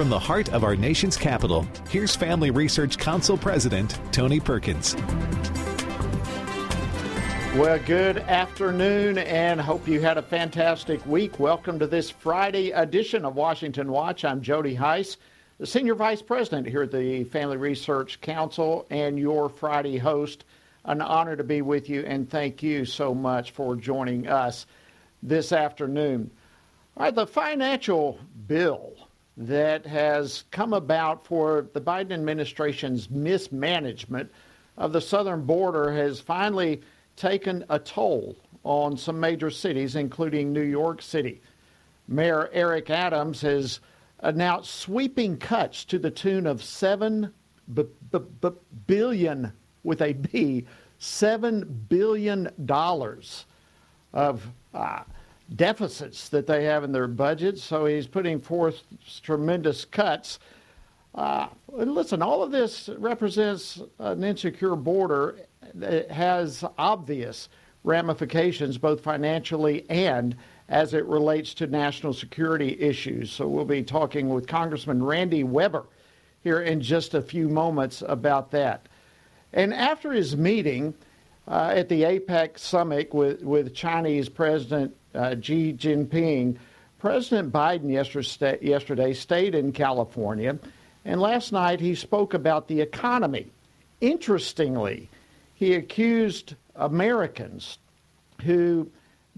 From the heart of our nation's capital, here's Family Research Council President Tony Perkins. Well, good afternoon and hope you had a fantastic week. Welcome to this Friday edition of Washington Watch. I'm Jody Hice, the Senior Vice President here at the Family Research Council and your Friday host. An honor to be with you and thank you so much for joining us this afternoon. All right, the financial bill that has come about for the Biden administration's mismanagement of the southern border has finally taken a toll on some major cities, including New York City. Mayor Eric Adams has announced sweeping cuts to the tune of seven b- b- b- billion with a B, seven billion dollars of uh, deficits that they have in their budget. So he's putting forth tremendous cuts. Uh, listen, all of this represents an insecure border that has obvious ramifications, both financially and as it relates to national security issues. So we'll be talking with Congressman Randy Weber here in just a few moments about that. And after his meeting uh, at the APEC summit with, with Chinese President uh, Xi Jinping, President Biden yesterday, yesterday stayed in California, and last night he spoke about the economy. Interestingly, he accused Americans who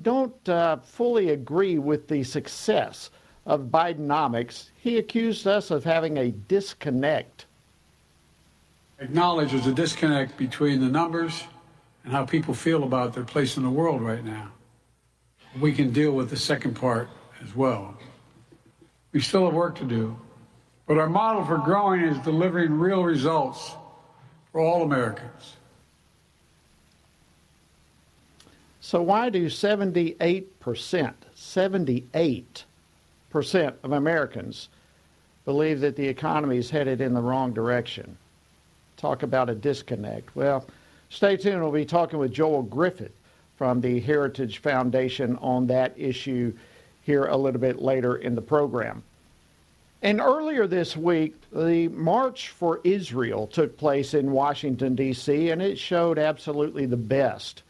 don't uh, fully agree with the success of Bidenomics. He accused us of having a disconnect. Acknowledge there's a disconnect between the numbers and how people feel about their place in the world right now we can deal with the second part as well. We still have work to do, but our model for growing is delivering real results for all Americans. So, why do 78%, 78% of Americans believe that the economy is headed in the wrong direction? Talk about a disconnect. Well, stay tuned. We'll be talking with Joel Griffith from the Heritage Foundation on that issue here a little bit later in the program. And earlier this week, the March for Israel took place in Washington, D.C., and it showed absolutely the best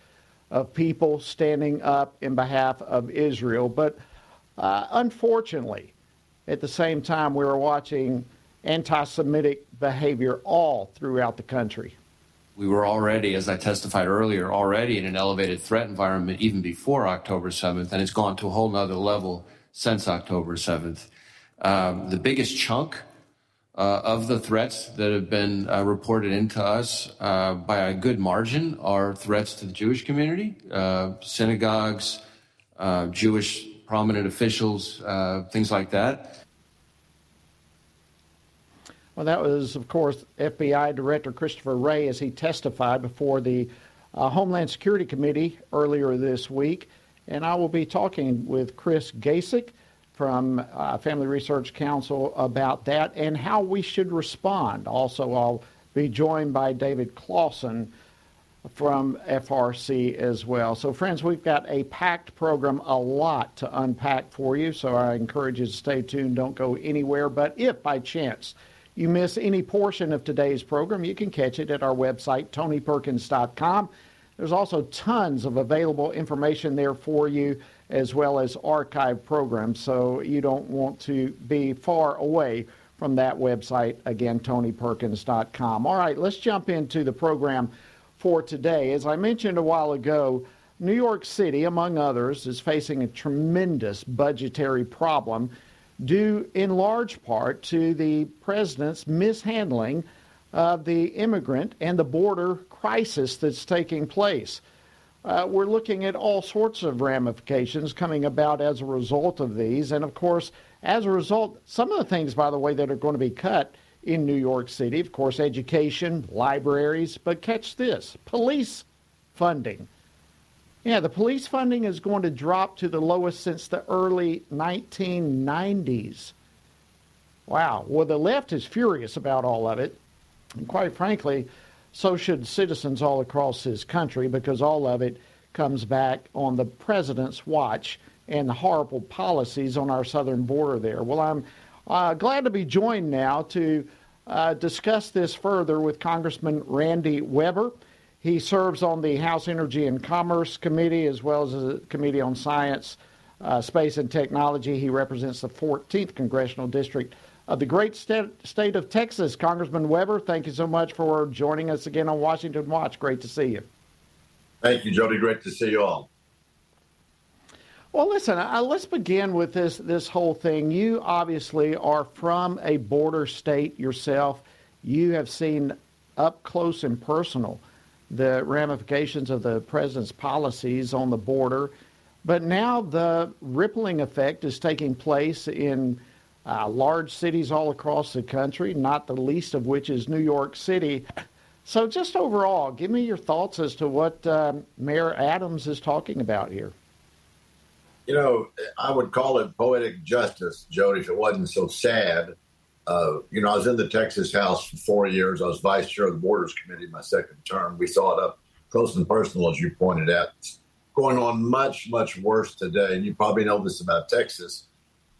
of people standing up in behalf of Israel. But uh, unfortunately, at the same time, we were watching anti Semitic behavior all throughout the country. We were already, as I testified earlier, already in an elevated threat environment even before October 7th, and it's gone to a whole nother level since October 7th. Um, the biggest chunk uh, of the threats that have been uh, reported into us uh, by a good margin are threats to the Jewish community, uh, synagogues, uh, Jewish prominent officials, uh, things like that. Well, that was, of course, FBI Director Christopher Wray as he testified before the uh, Homeland Security Committee earlier this week. And I will be talking with Chris Gacek from uh, Family Research Council about that and how we should respond. Also, I'll be joined by David Closson from FRC as well. So, friends, we've got a packed program, a lot to unpack for you. So, I encourage you to stay tuned. Don't go anywhere. But if by chance, you miss any portion of today's program, you can catch it at our website, tonyperkins.com. There's also tons of available information there for you, as well as archive programs, so you don't want to be far away from that website. Again, tonyperkins.com. All right, let's jump into the program for today. As I mentioned a while ago, New York City, among others, is facing a tremendous budgetary problem due in large part to the president's mishandling of the immigrant and the border crisis that's taking place. Uh, we're looking at all sorts of ramifications coming about as a result of these. And of course, as a result, some of the things, by the way, that are going to be cut in New York City, of course, education, libraries, but catch this police funding. Yeah, the police funding is going to drop to the lowest since the early 1990s. Wow. Well, the left is furious about all of it. And quite frankly, so should citizens all across this country because all of it comes back on the president's watch and the horrible policies on our southern border there. Well, I'm Uh, glad to be joined now to uh, discuss this further with Congressman Randy Weber. He serves on the House Energy and Commerce Committee as well as the Committee on Science, uh, Space, and Technology. He represents the 14th Congressional District of the great state, state of Texas. Congressman Weber, thank you so much for joining us again on Washington Watch. Great to see you. Thank you, Jody. Great to see you all. Well, listen, uh, let's begin with this this whole thing. You obviously are from a border state yourself. You have seen up close and personal the ramifications of the president's policies on the border. But now the rippling effect is taking place in uh, large cities all across the country, not the least of which is New York City. So, just overall, give me your thoughts as to what um, Mayor Adams is talking about here you know, I would call it poetic justice, Jody, if it wasn't so sad. Uh, you know, I was in the Texas House for four years. I was vice chair of the Borders Committee my second term. We saw it up close and personal, as you pointed out. It's going on much, much worse today. And you probably know this about Texas.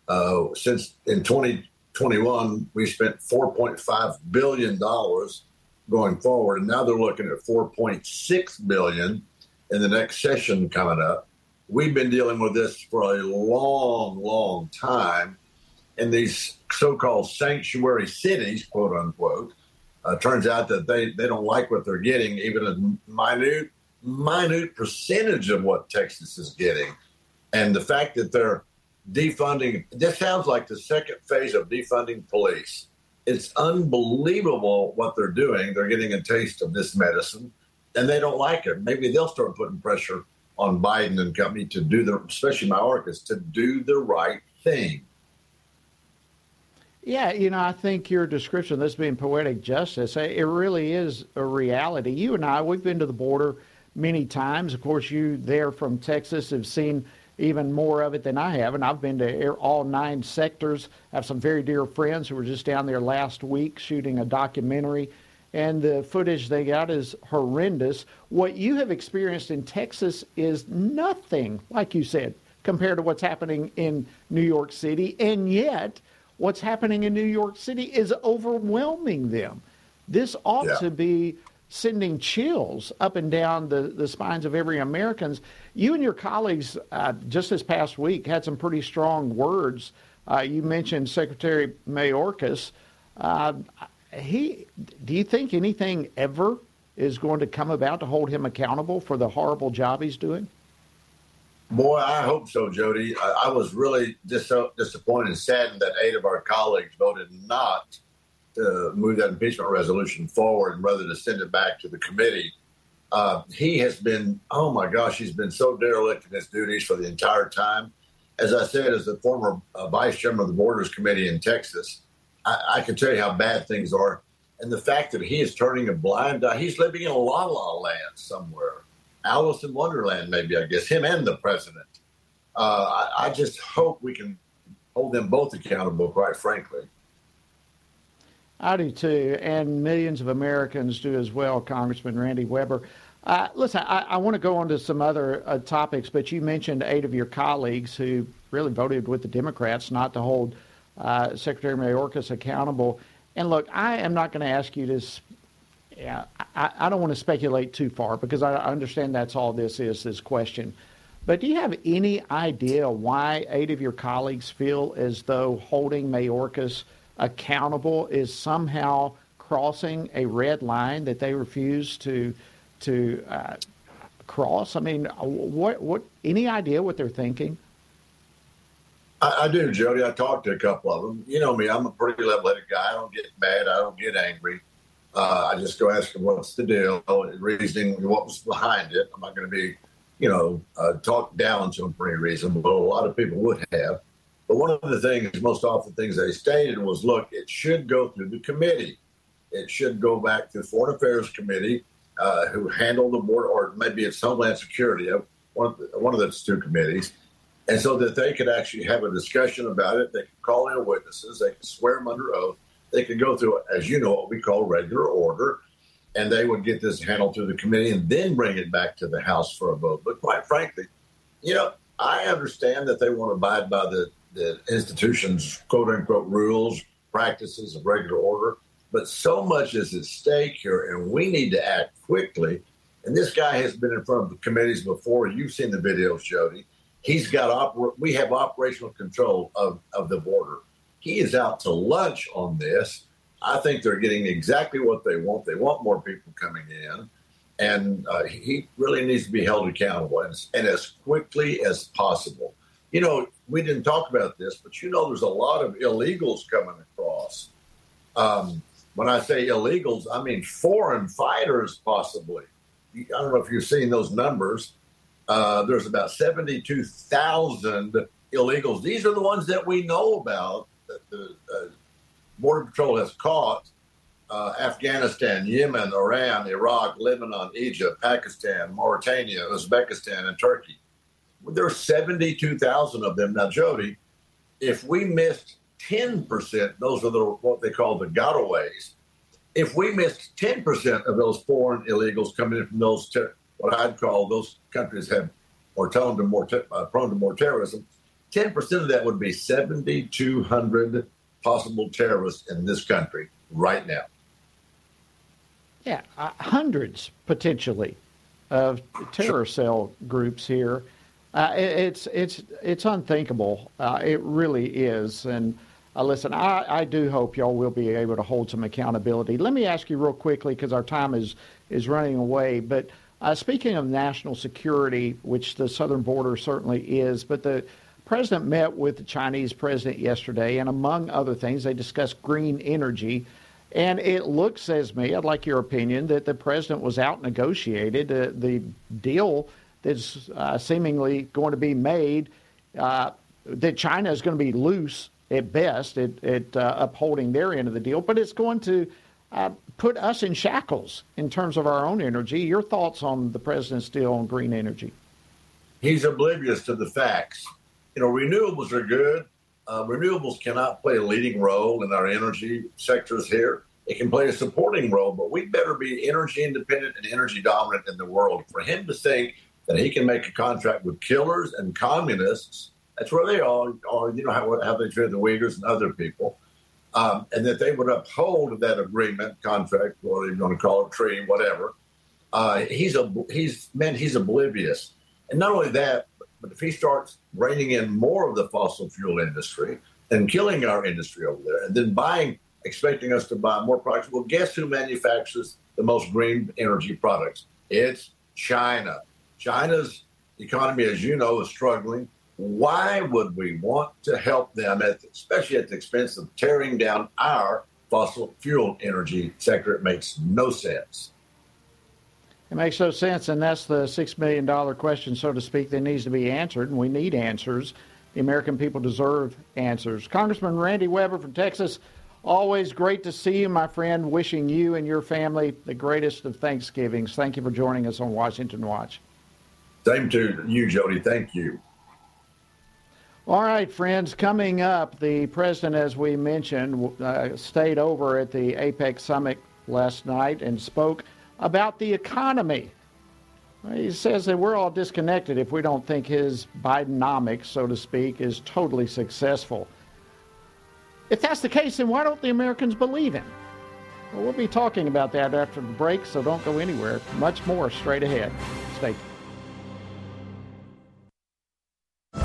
Uh, since in 2021, we spent $4.5 billion going forward. And now they're looking at 4.6 billion in the next session coming up we've been dealing with this for a long, long time. And these so-called sanctuary cities, quote unquote, uh, turns out that they, they don't like what they're getting, even a minute minute percentage of what Texas is getting. And the fact that they're defunding this sounds like the second phase of defunding police. It's unbelievable what they're doing. They're getting a taste of this medicine and they don't like it. Maybe they'll start putting pressure on Biden and company to do the, especially Mayorkas, to do the right thing. Yeah, you know, I think your description of this being poetic justice, eh, it really is a reality. You and I, we've been to the border many times. Of course, you there from Texas have seen even more of it than I have, and I've been to all nine sectors. I have some very dear friends who were just down there last week shooting a documentary and the footage they got is horrendous. What you have experienced in Texas is nothing, like you said, compared to what's happening in New York City. And yet, what's happening in New York City is overwhelming them. This ought yeah. to be sending chills up and down the, the spines of every Americans. You and your colleagues uh, just this past week had some pretty strong words. Uh, you mentioned Secretary Mayorkas. Uh, he do you think anything ever is going to come about to hold him accountable for the horrible job he's doing? Boy, I hope so, Jody. I, I was really dis- disappointed and saddened that eight of our colleagues voted not to move that impeachment resolution forward and rather to send it back to the committee. Uh, he has been, oh my gosh, he's been so derelict in his duties for the entire time. As I said, as the former uh, vice chairman of the Borders Committee in Texas, I, I, can tell you how bad things are. And the fact that he is turning a blind eye, he's living in a la la land somewhere. Alice in Wonderland, maybe, I guess, him and the president. Uh, I, I just hope we can hold them both accountable, quite frankly. I do too, and millions of Americans do as well, Congressman Randy Weber. Uh, listen, I, I want to go on to some other uh, topics, but you mentioned eight of your colleagues who really voted with the Democrats not to hold uh, Secretary Mayorkas accountable. And look, I am not going to ask you to. Yeah, I, I don't want to speculate too far because I understand that's all this is, this question. But do you have any idea why eight of your colleagues feel as though holding Mayorkas accountable is somehow crossing a red line that they refuse to to uh, cross? I mean, what what any idea what they're thinking? I, I, do, Jody. I talked to a couple of them. You know me; I'm a pretty level-headed guy. I don't get mad. I don't get angry. Uh, I just go ask them what's the deal, reasoning what was behind it. I'm not going to be, you know, uh, talk down to them for any reason, but a lot of people would have. But one of the things, most often things they stated was, look, it should go through the committee. It should go back to the Foreign Affairs Committee, uh, who handle the board, or maybe it's Homeland Security, uh, one, one of those two committees and so that they could actually have a discussion about it. They could call in witnesses. They could swear them under oath. They could go through, as you know, what we call regular order, and they would get this handled through the committee and then bring it back to the House for a vote. But quite frankly, you know, I understand that they want to abide by the the institution's quote unquote rules, practices of regular order. But so much is at stake here, and we need to act quickly. And this guy has been in front of the committees before. You've seen the videos, Jody. He's got oper- we have operational control of, of the border. He is out to lunch on this. I think they're getting exactly what they want. They want more people coming in, and uh, he really needs to be held accountable and, and as quickly as possible. You know, we didn't talk about this, but you know, there's a lot of illegals coming across. Um, when I say illegals, I mean foreign fighters, possibly. I don't know if you've seen those numbers. Uh, there's about 72,000 illegals. These are the ones that we know about the uh, Border Patrol has caught uh, Afghanistan, Yemen, Iran, Iraq, Lebanon, Egypt, Pakistan, Mauritania, Uzbekistan, and Turkey. There are 72,000 of them. Now, Jody, if we missed 10%, those are the, what they call the gotaways. If we missed 10% of those foreign illegals coming in from those, ter- what I'd call those countries have or prone to more, te- uh, prone to more terrorism, 10% of that would be 7,200 possible terrorists in this country right now. Yeah, uh, hundreds potentially of terror cell groups here. Uh, it, it's it's it's unthinkable. Uh, it really is. And uh, listen, I, I do hope y'all will be able to hold some accountability. Let me ask you real quickly because our time is is running away. But uh, speaking of national security, which the southern border certainly is, but the president met with the Chinese president yesterday, and among other things, they discussed green energy. And it looks, as me, I'd like your opinion, that the president was out negotiated. Uh, the deal that's uh, seemingly going to be made, uh, that China is going to be loose at best at, at uh, upholding their end of the deal, but it's going to uh, put us in shackles in terms of our own energy. Your thoughts on the president's deal on green energy? He's oblivious to the facts you know, renewables are good. Uh, renewables cannot play a leading role in our energy sectors here. It can play a supporting role, but we better be energy independent and energy dominant in the world. For him to think that he can make a contract with killers and communists, that's where they are, are you know, how, how they treat the Uyghurs and other people, um, and that they would uphold that agreement, contract, whatever you want to call it, treaty, whatever. Uh, he's a he's man, he's oblivious, and not only that, but if he starts reining in more of the fossil fuel industry and killing our industry over there, and then buying, expecting us to buy more products, well, guess who manufactures the most green energy products? It's China. China's economy, as you know, is struggling. Why would we want to help them, at, especially at the expense of tearing down our fossil fuel energy sector? It makes no sense. It makes no sense, and that's the $6 million question, so to speak, that needs to be answered, and we need answers. The American people deserve answers. Congressman Randy Weber from Texas, always great to see you, my friend. Wishing you and your family the greatest of Thanksgivings. Thank you for joining us on Washington Watch. Same to you, Jody. Thank you. All right, friends, coming up, the president, as we mentioned, uh, stayed over at the APEC summit last night and spoke about the economy. He says that we're all disconnected if we don't think his Bidenomics, so to speak, is totally successful. If that's the case, then why don't the Americans believe him? Well, we'll be talking about that after the break, so don't go anywhere. Much more straight ahead. Stay tuned.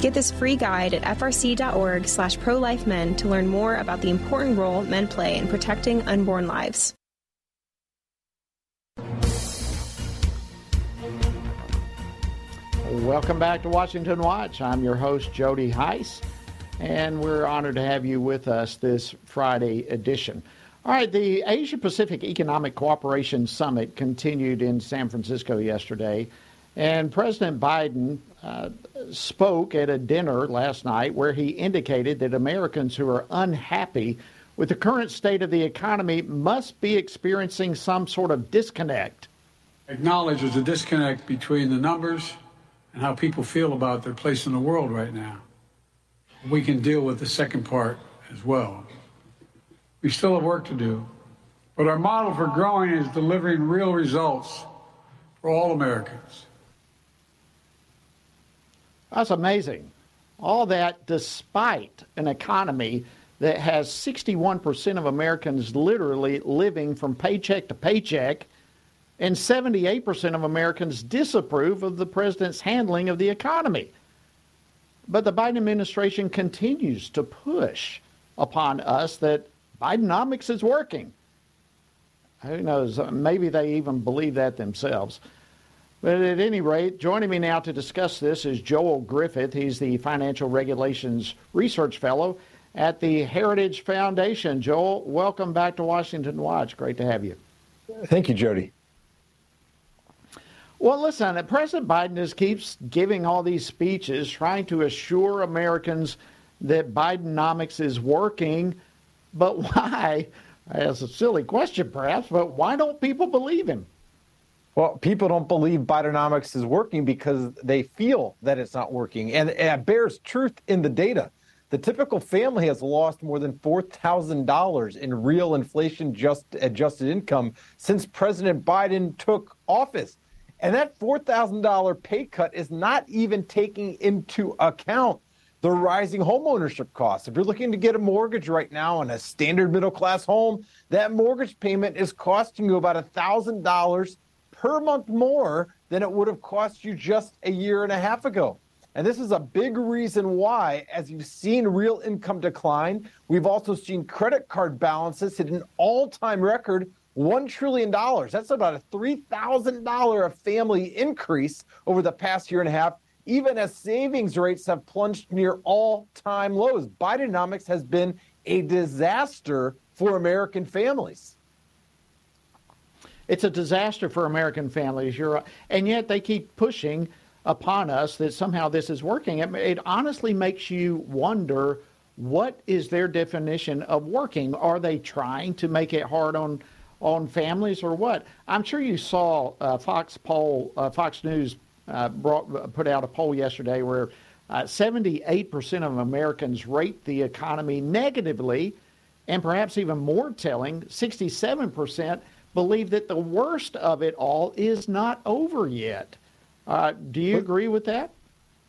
Get this free guide at frc.org slash prolifemen to learn more about the important role men play in protecting unborn lives. Welcome back to Washington Watch. I'm your host, Jody Hice, and we're honored to have you with us this Friday edition. All right, the Asia Pacific Economic Cooperation Summit continued in San Francisco yesterday, and President Biden uh, spoke at a dinner last night where he indicated that Americans who are unhappy with the current state of the economy must be experiencing some sort of disconnect. Acknowledge there's a disconnect between the numbers and how people feel about their place in the world right now. We can deal with the second part as well. We still have work to do, but our model for growing is delivering real results for all Americans. That's amazing. All that despite an economy that has 61% of Americans literally living from paycheck to paycheck and 78% of Americans disapprove of the president's handling of the economy. But the Biden administration continues to push upon us that Bidenomics is working. Who knows? Maybe they even believe that themselves. But at any rate, joining me now to discuss this is Joel Griffith. He's the Financial Regulations Research Fellow at the Heritage Foundation. Joel, welcome back to Washington Watch. Great to have you. Thank you, Jody. Well, listen, President Biden just keeps giving all these speeches trying to assure Americans that Bidenomics is working. But why? That's a silly question, perhaps, but why don't people believe him? Well, people don't believe Bidenomics is working because they feel that it's not working. And it bears truth in the data. The typical family has lost more than $4,000 in real inflation just adjusted income since President Biden took office. And that $4,000 pay cut is not even taking into account the rising homeownership costs. If you're looking to get a mortgage right now on a standard middle class home, that mortgage payment is costing you about $1,000 per month more than it would have cost you just a year and a half ago. And this is a big reason why, as you've seen real income decline, we've also seen credit card balances hit an all time record $1 trillion. That's about a $3,000 a family increase over the past year and a half, even as savings rates have plunged near all time lows. Bidenomics has been a disaster for American families. It's a disaster for American families. You're, and yet they keep pushing upon us that somehow this is working. It, it honestly makes you wonder what is their definition of working? Are they trying to make it hard on on families or what? I'm sure you saw uh, Fox poll, uh, Fox News uh, brought, put out a poll yesterday where 78% uh, of Americans rate the economy negatively, and perhaps even more telling, 67% believe that the worst of it all is not over yet. Uh, do you agree with that?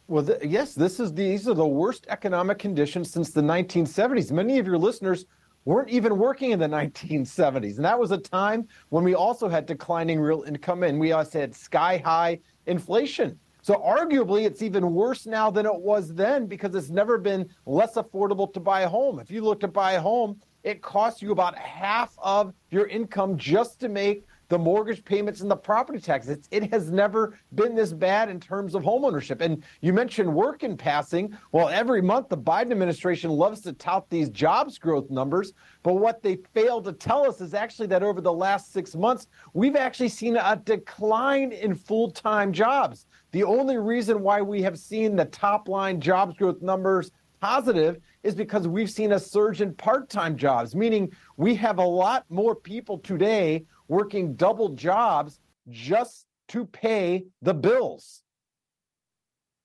Well, the, yes, this is these are the worst economic conditions since the 1970s. Many of your listeners weren't even working in the 1970s, and that was a time when we also had declining real income and we also had sky high inflation. So arguably, it's even worse now than it was then because it's never been less affordable to buy a home. If you look to buy a home, it costs you about half of your income just to make the mortgage payments and the property taxes. it has never been this bad in terms of homeownership. And you mentioned work in passing. Well, every month the Biden administration loves to tout these jobs growth numbers. But what they fail to tell us is actually that over the last six months, we've actually seen a decline in full time jobs. The only reason why we have seen the top line jobs growth numbers positive is because we've seen a surge in part time jobs, meaning we have a lot more people today working double jobs just to pay the bills.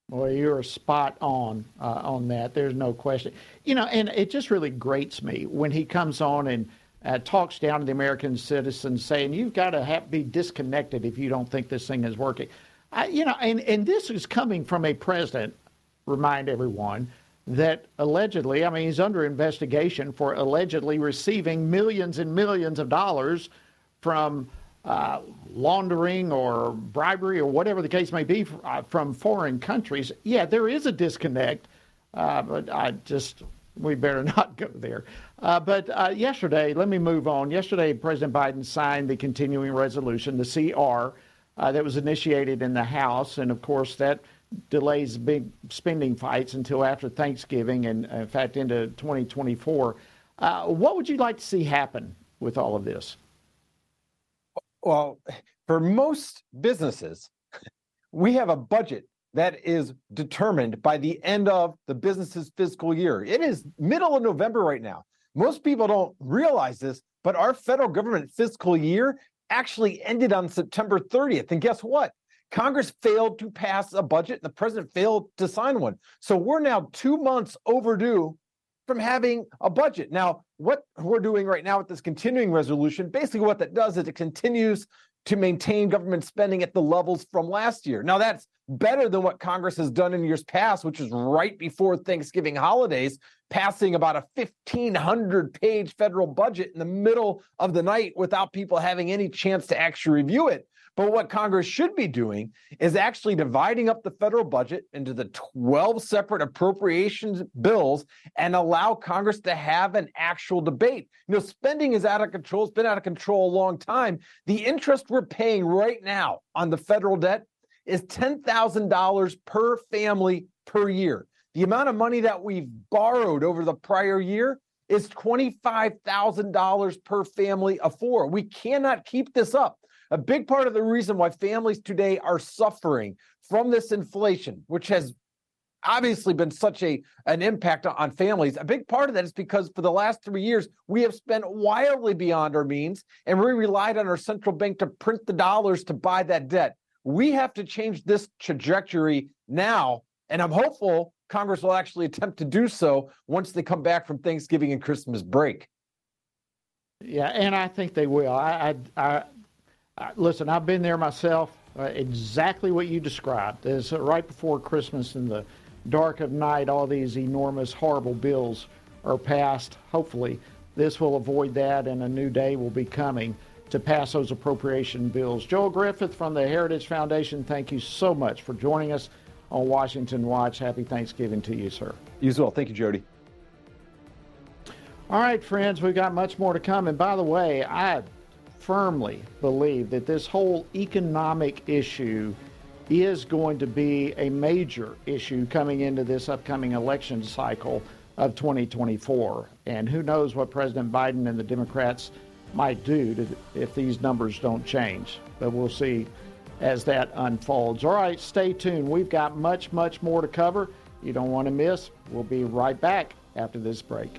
Well, you're spot on uh, on that. There's no question. You know, and it just really grates me when he comes on and uh, talks down to the American citizens, saying you've got to have, be disconnected if you don't think this thing is working. I, you know, and and this is coming from a president. Remind everyone that allegedly, I mean, he's under investigation for allegedly receiving millions and millions of dollars from uh, laundering or bribery or whatever the case may be uh, from foreign countries, yeah, there is a disconnect. Uh, but I just, we better not go there. Uh, but uh, yesterday, let me move on. Yesterday, President Biden signed the continuing resolution, the CR, uh, that was initiated in the House. And of course, that delays big spending fights until after Thanksgiving and, uh, in fact, into 2024. Uh, what would you like to see happen with all of this? Well, for most businesses, we have a budget that is determined by the end of the business's fiscal year. It is middle of November right now. Most people don't realize this, but our federal government fiscal year actually ended on September 30th. And guess what? Congress failed to pass a budget and the president failed to sign one. So we're now two months overdue from having a budget. Now, what we're doing right now with this continuing resolution, basically what that does is it continues to maintain government spending at the levels from last year. Now, that's better than what Congress has done in years past, which is right before Thanksgiving holidays, passing about a 1,500 page federal budget in the middle of the night without people having any chance to actually review it. But what Congress should be doing is actually dividing up the federal budget into the 12 separate appropriations bills and allow Congress to have an actual debate. You know, spending is out of control. It's been out of control a long time. The interest we're paying right now on the federal debt is $10,000 per family per year. The amount of money that we've borrowed over the prior year is $25,000 per family of four. We cannot keep this up. A big part of the reason why families today are suffering from this inflation, which has obviously been such a an impact on families. A big part of that is because for the last three years we have spent wildly beyond our means, and we relied on our central bank to print the dollars to buy that debt. We have to change this trajectory now, and I'm hopeful Congress will actually attempt to do so once they come back from Thanksgiving and Christmas break. Yeah, and I think they will. I, I, I uh, listen, I've been there myself. Uh, exactly what you described. Is uh, right before Christmas in the dark of night, all these enormous, horrible bills are passed. Hopefully, this will avoid that, and a new day will be coming to pass those appropriation bills. Joel Griffith from the Heritage Foundation, thank you so much for joining us on Washington Watch. Happy Thanksgiving to you, sir. You as well. Thank you, Jody. All right, friends, we've got much more to come. And by the way, I firmly believe that this whole economic issue is going to be a major issue coming into this upcoming election cycle of 2024. And who knows what President Biden and the Democrats might do to, if these numbers don't change. But we'll see as that unfolds. All right, stay tuned. We've got much, much more to cover. You don't want to miss. We'll be right back after this break.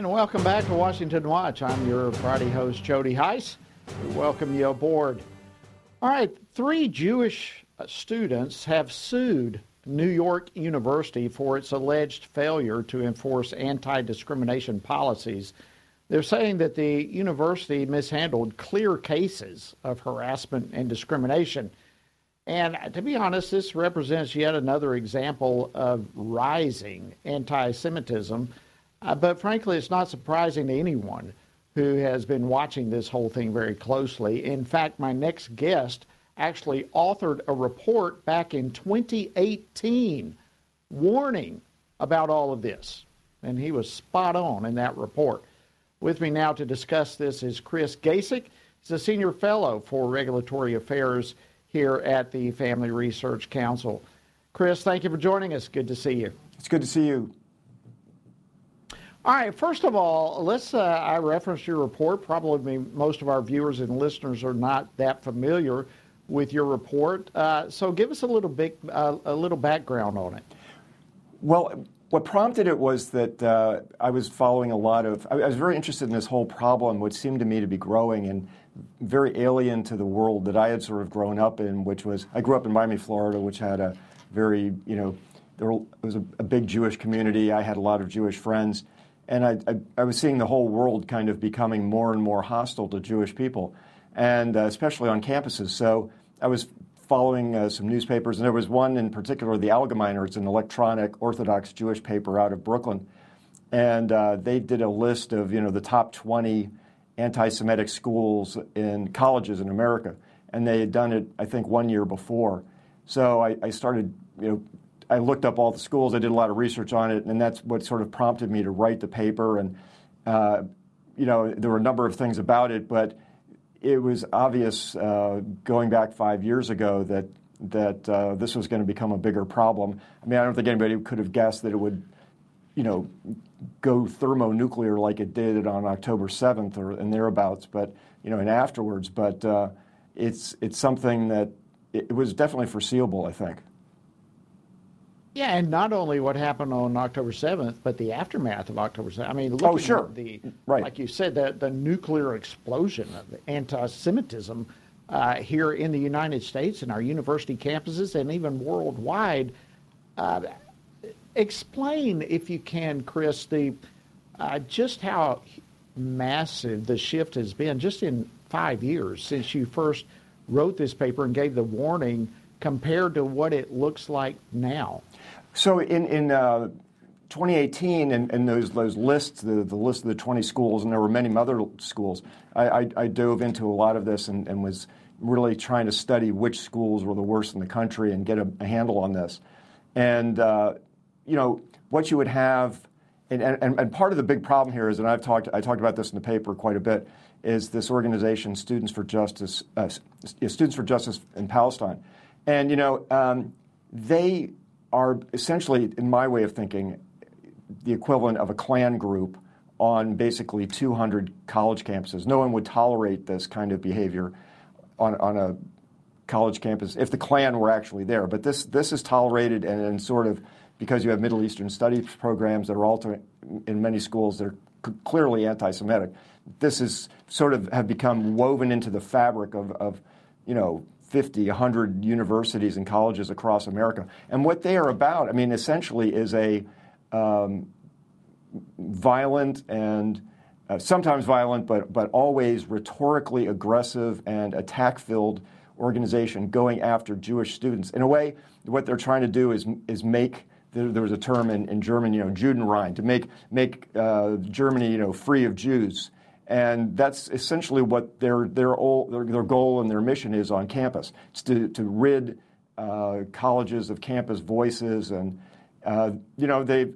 And welcome back to Washington Watch. I'm your Friday host, Jody Hice. We welcome you aboard. All right, three Jewish uh, students have sued New York University for its alleged failure to enforce anti discrimination policies. They're saying that the university mishandled clear cases of harassment and discrimination. And to be honest, this represents yet another example of rising anti Semitism uh, but frankly, it's not surprising to anyone who has been watching this whole thing very closely. In fact, my next guest actually authored a report back in 2018 warning about all of this. And he was spot on in that report. With me now to discuss this is Chris Gacek. He's a senior fellow for regulatory affairs here at the Family Research Council. Chris, thank you for joining us. Good to see you. It's good to see you. All right, first of all, let's. Uh, I referenced your report. Probably most of our viewers and listeners are not that familiar with your report. Uh, so, give us a little big, uh, a little background on it. Well, what prompted it was that uh, I was following a lot of. I was very interested in this whole problem, which seemed to me to be growing and very alien to the world that I had sort of grown up in, which was I grew up in Miami, Florida, which had a very, you know, there was a, a big Jewish community. I had a lot of Jewish friends and I, I, I, was seeing the whole world kind of becoming more and more hostile to Jewish people, and uh, especially on campuses. So I was following uh, some newspapers, and there was one in particular, the Algemeiner. It's an electronic Orthodox Jewish paper out of Brooklyn, and uh, they did a list of you know the top 20 anti-Semitic schools in colleges in America, and they had done it I think one year before. So I, I started you know I looked up all the schools. I did a lot of research on it, and that's what sort of prompted me to write the paper. And uh, you know, there were a number of things about it, but it was obvious uh, going back five years ago that that uh, this was going to become a bigger problem. I mean, I don't think anybody could have guessed that it would, you know, go thermonuclear like it did on October 7th or and thereabouts, but you know, and afterwards. But uh, it's it's something that it was definitely foreseeable, I think. Yeah, and not only what happened on October 7th, but the aftermath of October 7th. I mean, looking oh, sure. at the, right. like you said, the, the nuclear explosion of anti Semitism uh, here in the United States and our university campuses and even worldwide. Uh, explain, if you can, Chris, the, uh, just how massive the shift has been just in five years since you first wrote this paper and gave the warning compared to what it looks like now. So in, in uh, 2018 and, and those those lists, the, the list of the 20 schools, and there were many other schools. I, I, I dove into a lot of this and, and, was really trying to study which schools were the worst in the country and get a, a handle on this. And uh, you know what you would have, and, and, and part of the big problem here is, and I've talked I talked about this in the paper quite a bit, is this organization, Students for Justice, uh, Students for Justice in Palestine, and you know um, they are essentially, in my way of thinking, the equivalent of a Klan group on basically 200 college campuses. No one would tolerate this kind of behavior on, on a college campus if the Klan were actually there. But this, this is tolerated and, and sort of because you have Middle Eastern studies programs that are also in many schools that are clearly anti-Semitic. This is sort of have become woven into the fabric of, of you know, 50, 100 universities and colleges across America. And what they are about, I mean, essentially is a um, violent and uh, sometimes violent, but, but always rhetorically aggressive and attack filled organization going after Jewish students. In a way, what they're trying to do is, is make there, was a term in, in German, you know, Judenrein, to make, make uh, Germany, you know, free of Jews. And that's essentially what their, their, their, their goal and their mission is on campus. It's to, to rid uh, colleges of campus voices. And, uh, you know, they,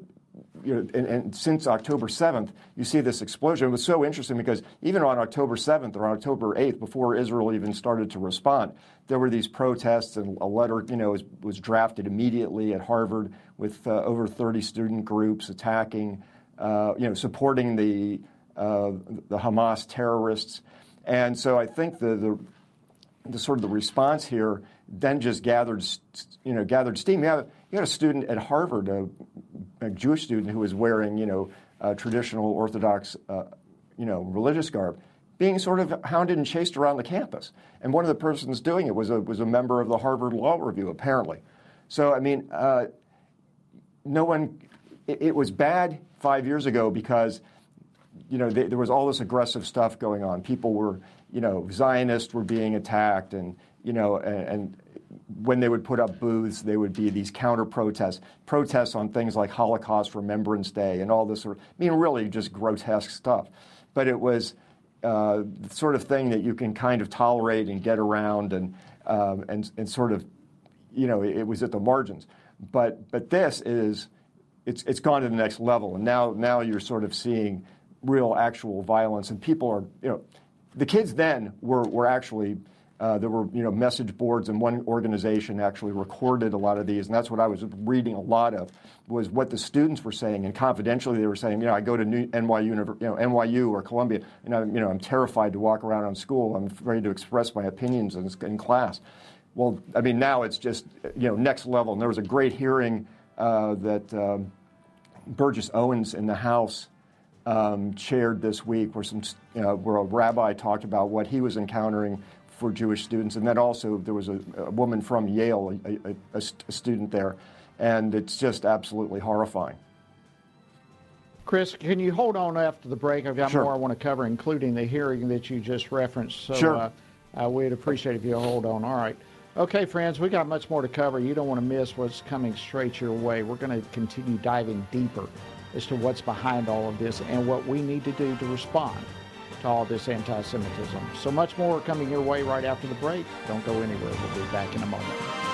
you know, and, and, since October 7th, you see this explosion. It was so interesting because even on October 7th or October 8th, before Israel even started to respond, there were these protests, and a letter, you know, was, was drafted immediately at Harvard with uh, over 30 student groups attacking, uh, you know, supporting the the Hamas terrorists. And so I think the, the, the, sort of the response here then just gathered, you know, gathered steam. You had, you had a student at Harvard, a, a, Jewish student who was wearing, you know, traditional Orthodox, uh, you know, religious garb, being sort of hounded and chased around the campus. And one of the persons doing it was a, was a member of the Harvard Law Review, apparently. So, I mean, uh, no one, it, it was bad five years ago because – you know, they, there was all this aggressive stuff going on. People were, you know, Zionists were being attacked, and you know, and, and when they would put up booths, they would be these counter protests, protests on things like Holocaust Remembrance Day and all this sort of, I mean, really just grotesque stuff. But it was uh, the sort of thing that you can kind of tolerate and get around and, um, and, and sort of, you know, it, it was at the margins. But, but this is, it's, it's gone to the next level. And now, now you're sort of seeing real actual violence. And people are, you know, the kids then were, were actually, uh, there were, you know, message boards and one organization actually recorded a lot of these. And that's what I was reading a lot of was what the students were saying. And confidentially, they were saying, you know, I go to New, NYU, you know, NYU or Columbia, and I'm, you know, I'm terrified to walk around on school. I'm afraid to express my opinions in, in class. Well, I mean, now it's just, you know, next level. And there was a great hearing uh, that um, Burgess Owens in the House um, chaired this week, where some know, where a rabbi talked about what he was encountering for Jewish students, and then also there was a, a woman from Yale, a, a, a, student there, and it's just absolutely horrifying. Chris, can you hold on after the break? I've got sure. more I want to cover, including the hearing that you just referenced. So sure. uh, uh, we'd appreciate if you hold on. All right. Okay, friends, we got much more to cover. You don't want to miss what's coming straight your way. We're going to continue diving deeper as to what's behind all of this and what we need to do to respond to all this anti Semitism. So much more coming your way right after the break. Don't go anywhere. We'll be back in a moment.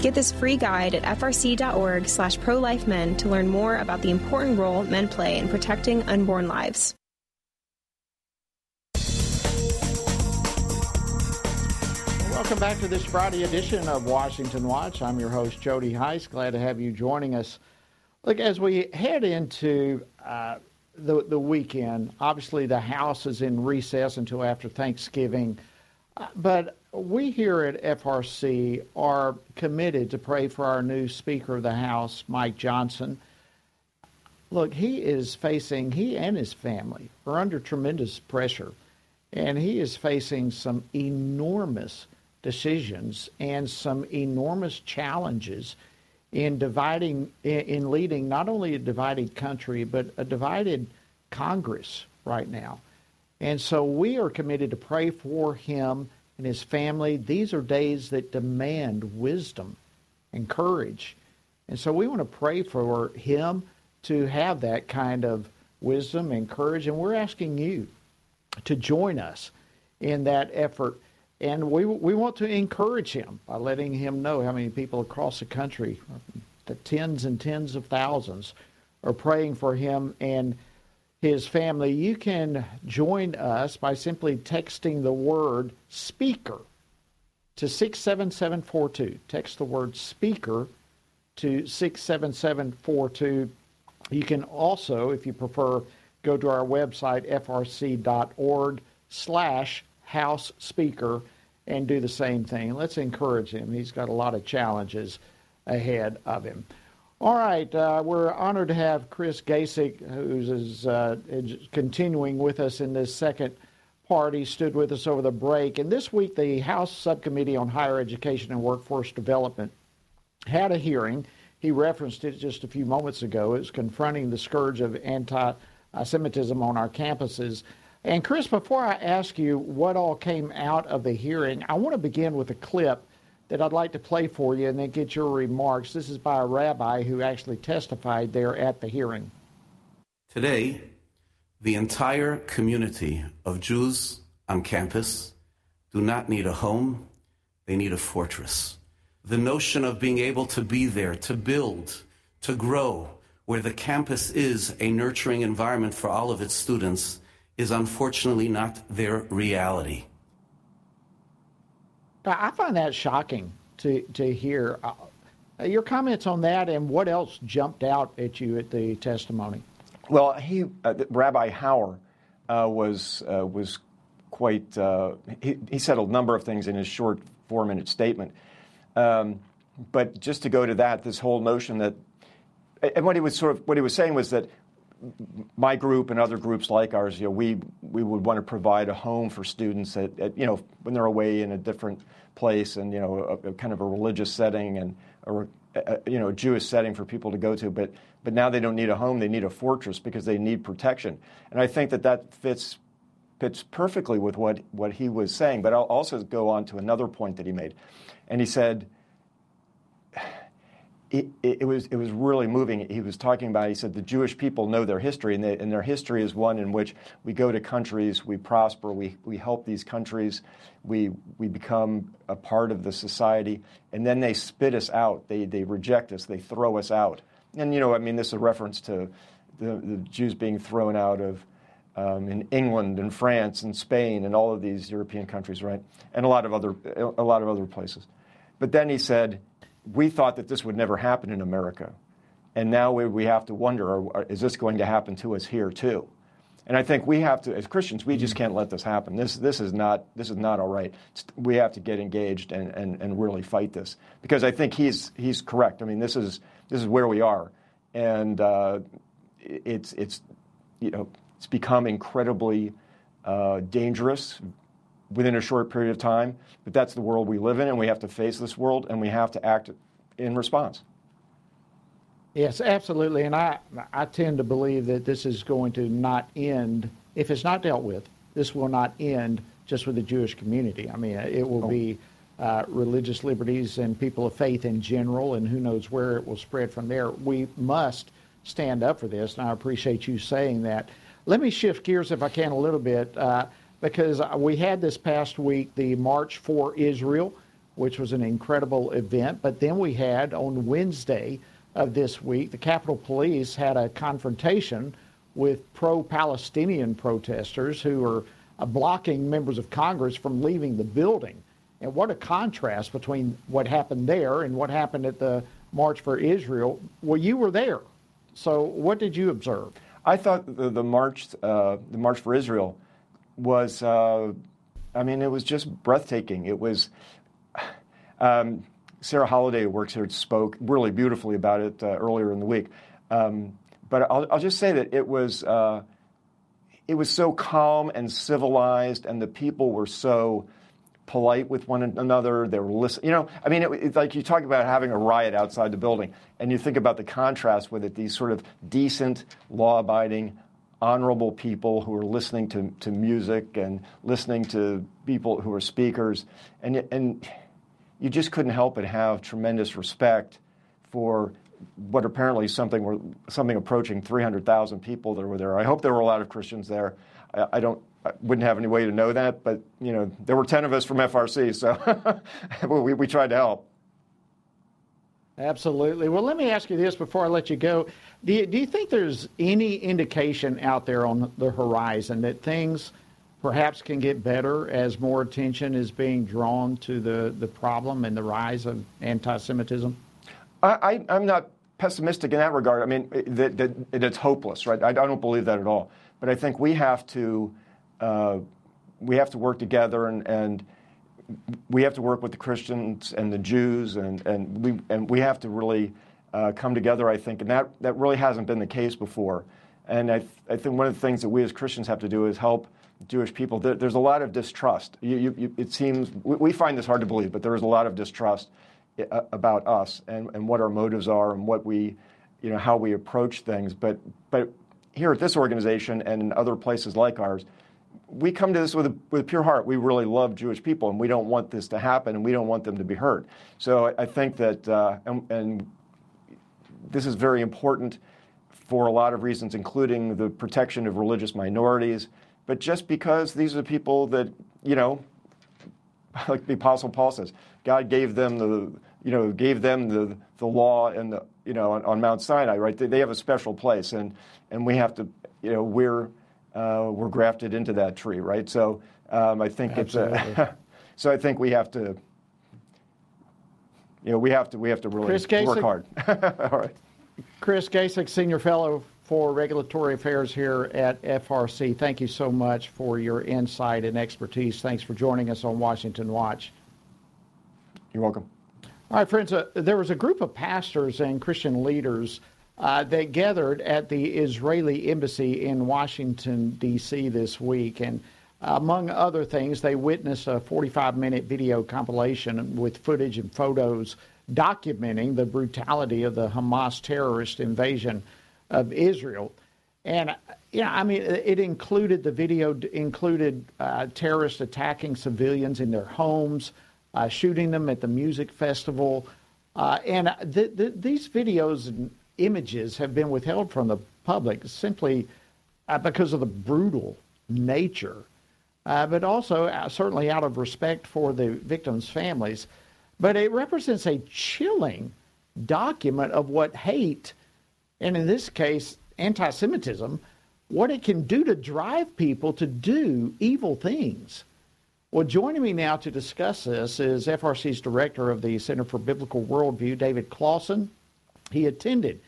Get this free guide at frc.org slash pro-life-men to learn more about the important role men play in protecting unborn lives. Welcome back to this Friday edition of Washington Watch. I'm your host, Jody Hice. Glad to have you joining us. Look, as we head into uh, the, the weekend, obviously the House is in recess until after Thanksgiving. But we here at FRC are committed to pray for our new Speaker of the House, Mike Johnson. Look, he is facing, he and his family are under tremendous pressure, and he is facing some enormous decisions and some enormous challenges in dividing, in leading not only a divided country, but a divided Congress right now. And so we are committed to pray for him and his family. These are days that demand wisdom and courage. And so we want to pray for him to have that kind of wisdom and courage. And we're asking you to join us in that effort. And we, we want to encourage him by letting him know how many people across the country, the tens and tens of thousands, are praying for him and his family, you can join us by simply texting the word speaker to 67742. Text the word speaker to 67742. You can also, if you prefer, go to our website, frc.org slash house speaker and do the same thing. Let's encourage him. He's got a lot of challenges ahead of him. All right, uh, we're honored to have Chris Gacek, who's uh, continuing with us in this second part. He stood with us over the break. And this week, the House Subcommittee on Higher Education and Workforce Development had a hearing. He referenced it just a few moments ago. It's confronting the scourge of anti Semitism on our campuses. And Chris, before I ask you what all came out of the hearing, I want to begin with a clip that I'd like to play for you and then get your remarks. This is by a rabbi who actually testified there at the hearing. Today, the entire community of Jews on campus do not need a home, they need a fortress. The notion of being able to be there, to build, to grow, where the campus is a nurturing environment for all of its students, is unfortunately not their reality. I find that shocking to, to hear. Uh, your comments on that and what else jumped out at you at the testimony? Well, he, uh, Rabbi Hauer uh, was, uh, was quite, uh, he, he, said a number of things in his short four minute statement. Um, but just to go to that, this whole notion that, and what he was sort of, what he was saying was that my group and other groups like ours, you know, we we would want to provide a home for students at, at you know when they're away in a different place and you know a, a kind of a religious setting and a, a, you know a Jewish setting for people to go to. But but now they don't need a home; they need a fortress because they need protection. And I think that that fits fits perfectly with what what he was saying. But I'll also go on to another point that he made, and he said it, it, was, it was really moving. He was talking about, he said, the Jewish people know their history, and, they, and, their history is one in which we go to countries, we prosper, we, we help these countries, we, we become a part of the society, and then they spit us out. They, they reject us, they throw us out. And, you know, I mean, this is a reference to the, the Jews being thrown out of um, in England and France and Spain and all of these European countries, right? And a lot of other, a lot of other places. But then he said, we thought that this would never happen in America. And now we, we have to wonder is this going to happen to us here too? And I think we have to, as Christians, we just can't let this happen. This, this, is, not, this is not all right. We have to get engaged and, and, and really fight this. Because I think he's, he's correct. I mean, this is, this is where we are. And uh, it's, it's, you know, it's become incredibly uh, dangerous, within a short period of time. But that's the world we live in, and we have to face this world, and we have to act in response. Yes, absolutely. And I, I tend to believe that this is going to not end, if it's not dealt with, this will not end just with the Jewish community. I mean, it will oh. be uh, religious liberties and people of faith in general, and who knows where it will spread from there. We must stand up for this, and I appreciate you saying that. Let me shift gears, if I can, a little bit. Uh, because we had this past week the March for Israel, which was an incredible event. But then we had on Wednesday of this week, the Capitol Police had a confrontation with pro Palestinian protesters who are uh, blocking members of Congress from leaving the building. And what a contrast between what happened there and what happened at the March for Israel. Well, you were there. So what did you observe? I thought the, the march, uh, the March for Israel, was, uh, I mean, it was just breathtaking. It was. Um, Sarah Holliday, who works here, spoke really beautifully about it uh, earlier in the week. Um, but I'll, I'll, just say that it was uh, it was so calm and civilized, and the people were so polite with one another. They were listening. You know, I mean, it, it's like you talk about having a riot outside the building, and you think about the contrast with it. These sort of decent, law-abiding, honorable people who are listening to, to music and listening to people who are speakers. And, and you just couldn't help but have tremendous respect for what apparently something were something approaching 300,000 people that were there. I hope there were a lot of Christians there. I, I don't I wouldn't have any way to know that, but you know there were 10 of us from FRC, so we, we tried to help. Absolutely. Well, let me ask you this before I let you go. Do you, do you think there's any indication out there on the horizon that things perhaps can get better as more attention is being drawn to the, the problem and the rise of anti Semitism? I, am not pessimistic in that regard. I mean, that, it's hopeless, right? I, I, don't believe that at all. But I think we have to, uh, we have to work together and, and we have to work with the Christians and the Jews, and, and, we, and we have to really uh, come together, I think. And that, that really hasn't been the case before. And I, th- I think one of the things that we as Christians have to do is help Jewish people. There, there's a lot of distrust. You, you, you, it seems, we, we, find this hard to believe, but there is a lot of distrust uh, about us and, and what our motives are and what we, you know, how we approach things. But, but here at this organization and in other places like ours, we come to this with a, with a pure heart. We really love Jewish people, and we don't want this to happen, and we don't want them to be hurt. So I, I think that, uh, and, and, this is very important for a lot of reasons, including the protection of religious minorities. But just because these are the people that, you know, like the Apostle Paul says, God gave them the, you know, gave them the, the law and the, you know, on, on Mount Sinai, right? They, they have a special place, and, and we have to, you know, we're uh, were grafted into that tree, right? So um, I think Absolutely. it's a, so I think we have to, you know, we have to we have to really work hard. All right. Chris Gacek, Senior Fellow for Regulatory Affairs here at FRC. Thank you so much for your insight and expertise. Thanks for joining us on Washington Watch. You're welcome. All right, friends, uh, there was a group of pastors and Christian leaders uh, that gathered at the Israeli embassy in Washington, D.C. this week. And among other things, they witnessed a 45 minute video compilation with footage and photos documenting the brutality of the Hamas terrorist invasion of Israel. And, you know, I mean, it included the video included uh, terrorists attacking civilians in their homes, uh, shooting them at the music festival. Uh, and th- th- these videos and images have been withheld from the public simply uh, because of the brutal nature, uh, but also uh, certainly out of respect for the victims' families. But it represents a chilling document of what hate, and in this case, anti Semitism, what it can do to drive people to do evil things. Well, joining me now to discuss this is FRC's director of the Center for Biblical Worldview, David Closson. He attended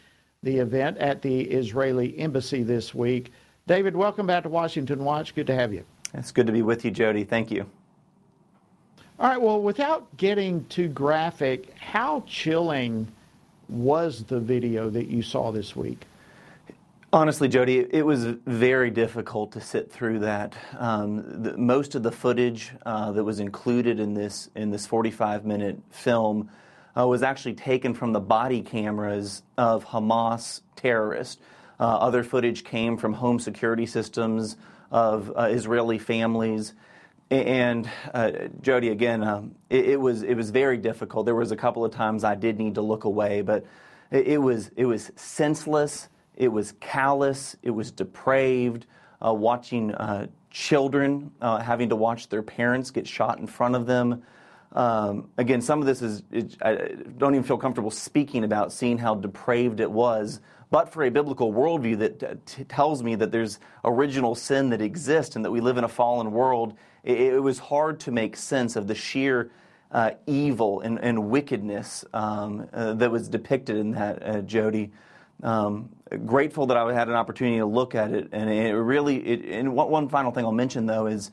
the event at the Israeli embassy this week. David, welcome back to Washington Watch. Good to have you. It's good to be with you, Jody. Thank you. All right, well, without getting too graphic, how chilling was the video that you saw this week? Honestly, Jody, it was very difficult to sit through that. Um, the, most of the footage uh, that was included in this in this 45 minute film uh, was actually taken from the body cameras of Hamas terrorists. Uh, other footage came from home security systems of uh, Israeli families. And uh, Jody, again, um, it, it, was it was very difficult. There was a couple of times I did need to look away, but it, it was it was senseless it was callous, it was depraved, uh, watching uh, children uh, having to watch their parents get shot in front of them. Um, again, some of this is, it, I don't even feel comfortable speaking about seeing how depraved it was. But for a biblical worldview that t- tells me that there's original sin that exists and that we live in a fallen world, it, it was hard to make sense of the sheer uh, evil and, and wickedness um, uh, that was depicted in that, uh, Jody. Um, grateful that I had an opportunity to look at it, and it really. It, and one final thing I'll mention though is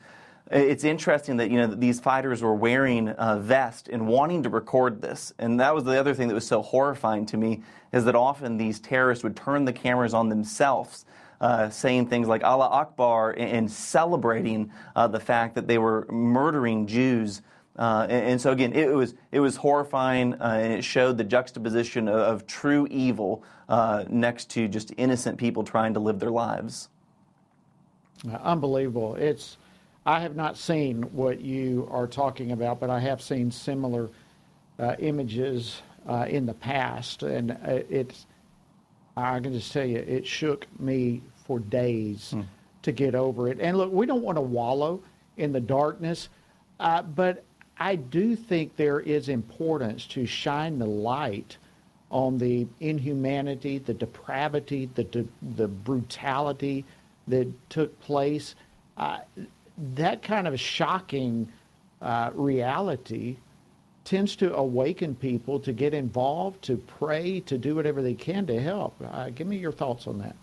it's interesting that you know these fighters were wearing a vest and wanting to record this, and that was the other thing that was so horrifying to me is that often these terrorists would turn the cameras on themselves. Uh, saying things like Allah Akbar and, and celebrating uh, the fact that they were murdering Jews uh, and, and, so again, it was it was horrifying, uh, and it showed the juxtaposition of, of true evil uh, next to just innocent people trying to live their lives. Unbelievable! It's I have not seen what you are talking about, but I have seen similar uh, images uh, in the past, and uh, it's I can just tell you, it shook me for days hmm. to get over it. And look, we don't want to wallow in the darkness, but I do think there is importance to shine the light on the inhumanity, the depravity, the, the brutality that took place. Uh, that kind of shocking uh, reality tends to awaken people to get involved, to pray, to do whatever they can to help. Uh, give me your thoughts on that.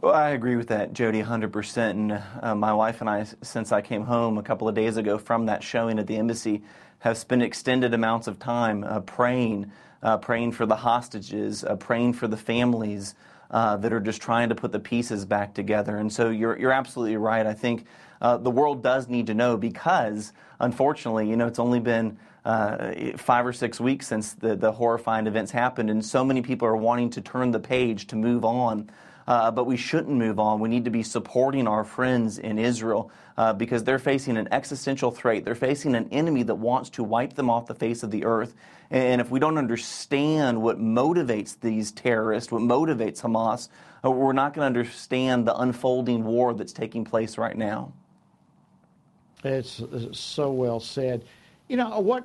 Well, I agree with that, Jody, 100%. And uh, my wife and I, since I came home a couple of days ago from that showing at the embassy, have spent extended amounts of time uh, praying, uh, praying for the hostages, uh, praying for the families uh, that are just trying to put the pieces back together. And so you're, you're absolutely right. I think uh, the world does need to know because, unfortunately, you know, it's only been uh, five or six weeks since the, the horrifying events happened, and so many people are wanting to turn the page to move on uh, but we shouldn't move on. We need to be supporting our friends in Israel uh, because they're facing an existential threat. They're facing an enemy that wants to wipe them off the face of the earth. And if we don't understand what motivates these terrorists, what motivates Hamas, uh, we're not going to understand the unfolding war that's taking place right now. It's so well said. You know, what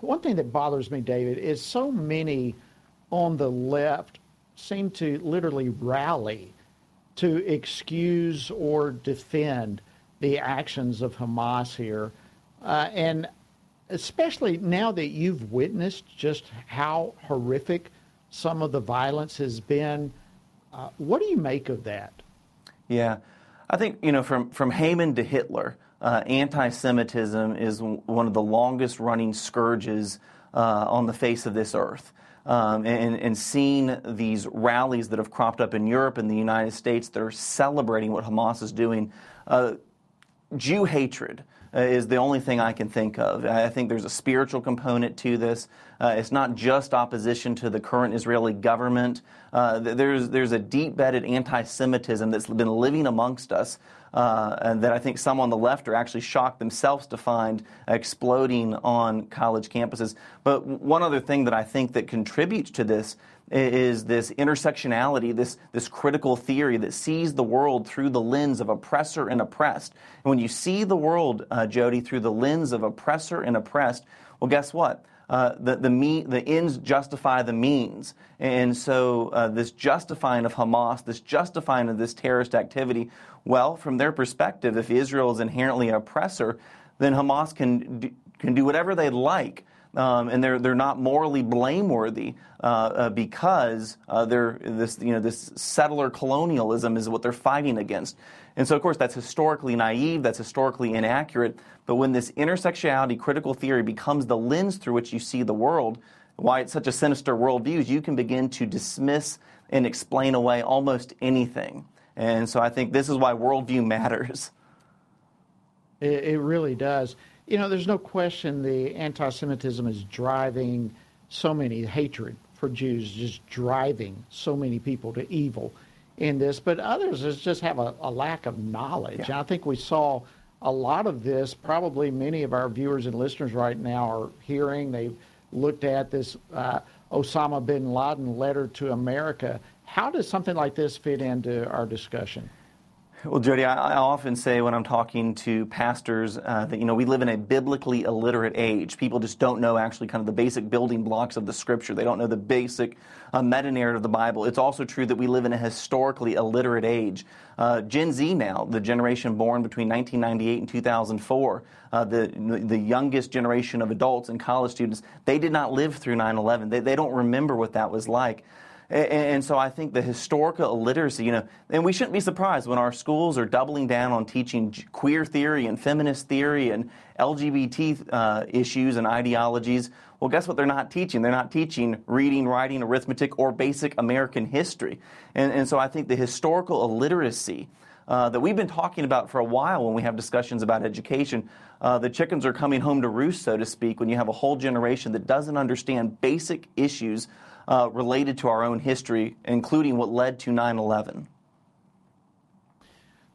one thing that bothers me, David, is so many on the left seem to literally rally to excuse or defend the actions of Hamas here. Uh, and especially now that you've witnessed just how horrific some of the violence has been, uh, what do you make of that? Yeah, I think, you know, from, from Haman to Hitler, uh, anti Semitism is one of the longest running scourges uh, on the face of this earth. um, and, and seeing these rallies that have cropped up in Europe and the United States that are celebrating what Hamas is doing, uh, Jew hatred uh, is the only thing I can think of. I think there's a spiritual component to this. Uh, it's not just opposition to the current Israeli government. Uh, there's there's a deep-bedded anti-Semitism that's been living amongst us, uh, and that I think some on the left are actually shocked themselves to find exploding on college campuses. But one other thing that I think that contributes to this is this intersectionality, this, this critical theory that sees the world through the lens of oppressor and oppressed. And when you see the world, uh, Jody, through the lens of oppressor and oppressed, well, guess what? Uh, the, the, the ends justify the means. And so, uh, this justifying of Hamas, this justifying of this terrorist activity, well, from their perspective, if Israel is inherently an oppressor, then Hamas can do, can do whatever they like um, and they're they're not morally blameworthy uh, uh, because uh, they're this you know this settler colonialism is what they're fighting against. And so, of course, that's historically naive, that's historically inaccurate. But when this intersectionality critical theory becomes the lens through which you see the world, why it's such a sinister worldview is you can begin to dismiss and explain away almost anything. And so I think this is why worldview matters. It, it really does. You know, there's no question the anti Semitism is driving so many hatred for Jews, just driving so many people to evil in this. But others is just have a, a lack of knowledge. Yeah. I think we saw a lot of this. Probably many of our viewers and listeners right now are hearing. They've looked at this uh, Osama bin Laden letter to America. How does something like this fit into our discussion? Well, Jody, I, I, often say when I'm talking to pastors uh, that you know we live in a biblically illiterate age. People just don't know actually kind of the basic building blocks of the Scripture. They don't know the basic uh, meta narrative of the Bible. It's also true that we live in a historically illiterate age. Uh, Gen Z now, the generation born between 1998 and 2004, uh, the the youngest generation of adults and college students, they did not live through 9/11. They, they don't remember what that was like. And, so I think the historical illiteracy, you know, and we shouldn't be surprised when our schools are doubling down on teaching queer theory and feminist theory and LGBT uh, issues and ideologies. Well, guess what they're not teaching? They're not teaching reading, writing, arithmetic, or basic American history. And, and so I think the historical illiteracy uh, that we've been talking about for a while when we have discussions about education, uh, the chickens are coming home to roost, so to speak, when you have a whole generation that doesn't understand basic issues uh, related to our own history, including what led to 9 11.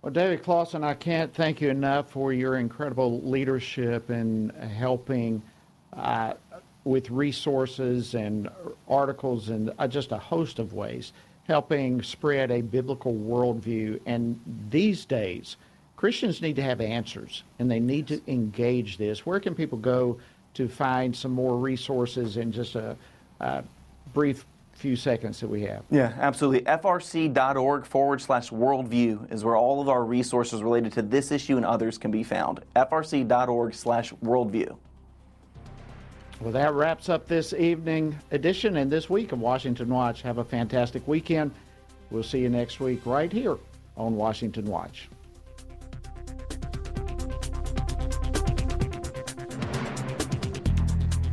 Well, David Closson, I can't thank you enough for your incredible leadership in helping uh, with resources and articles and uh, just a host of ways, helping spread a biblical worldview. And these days, Christians need to have answers and they need to engage this. Where can people go to find some more resources and just a, a brief few seconds that we have. Yeah, absolutely. FRC.org forward slash worldview is where all of our resources related to this issue and others can be found. FRC.org slash worldview. Well, that wraps up this evening edition and this week of Washington Watch. Have a fantastic weekend. We'll see you next week right here on Washington Watch.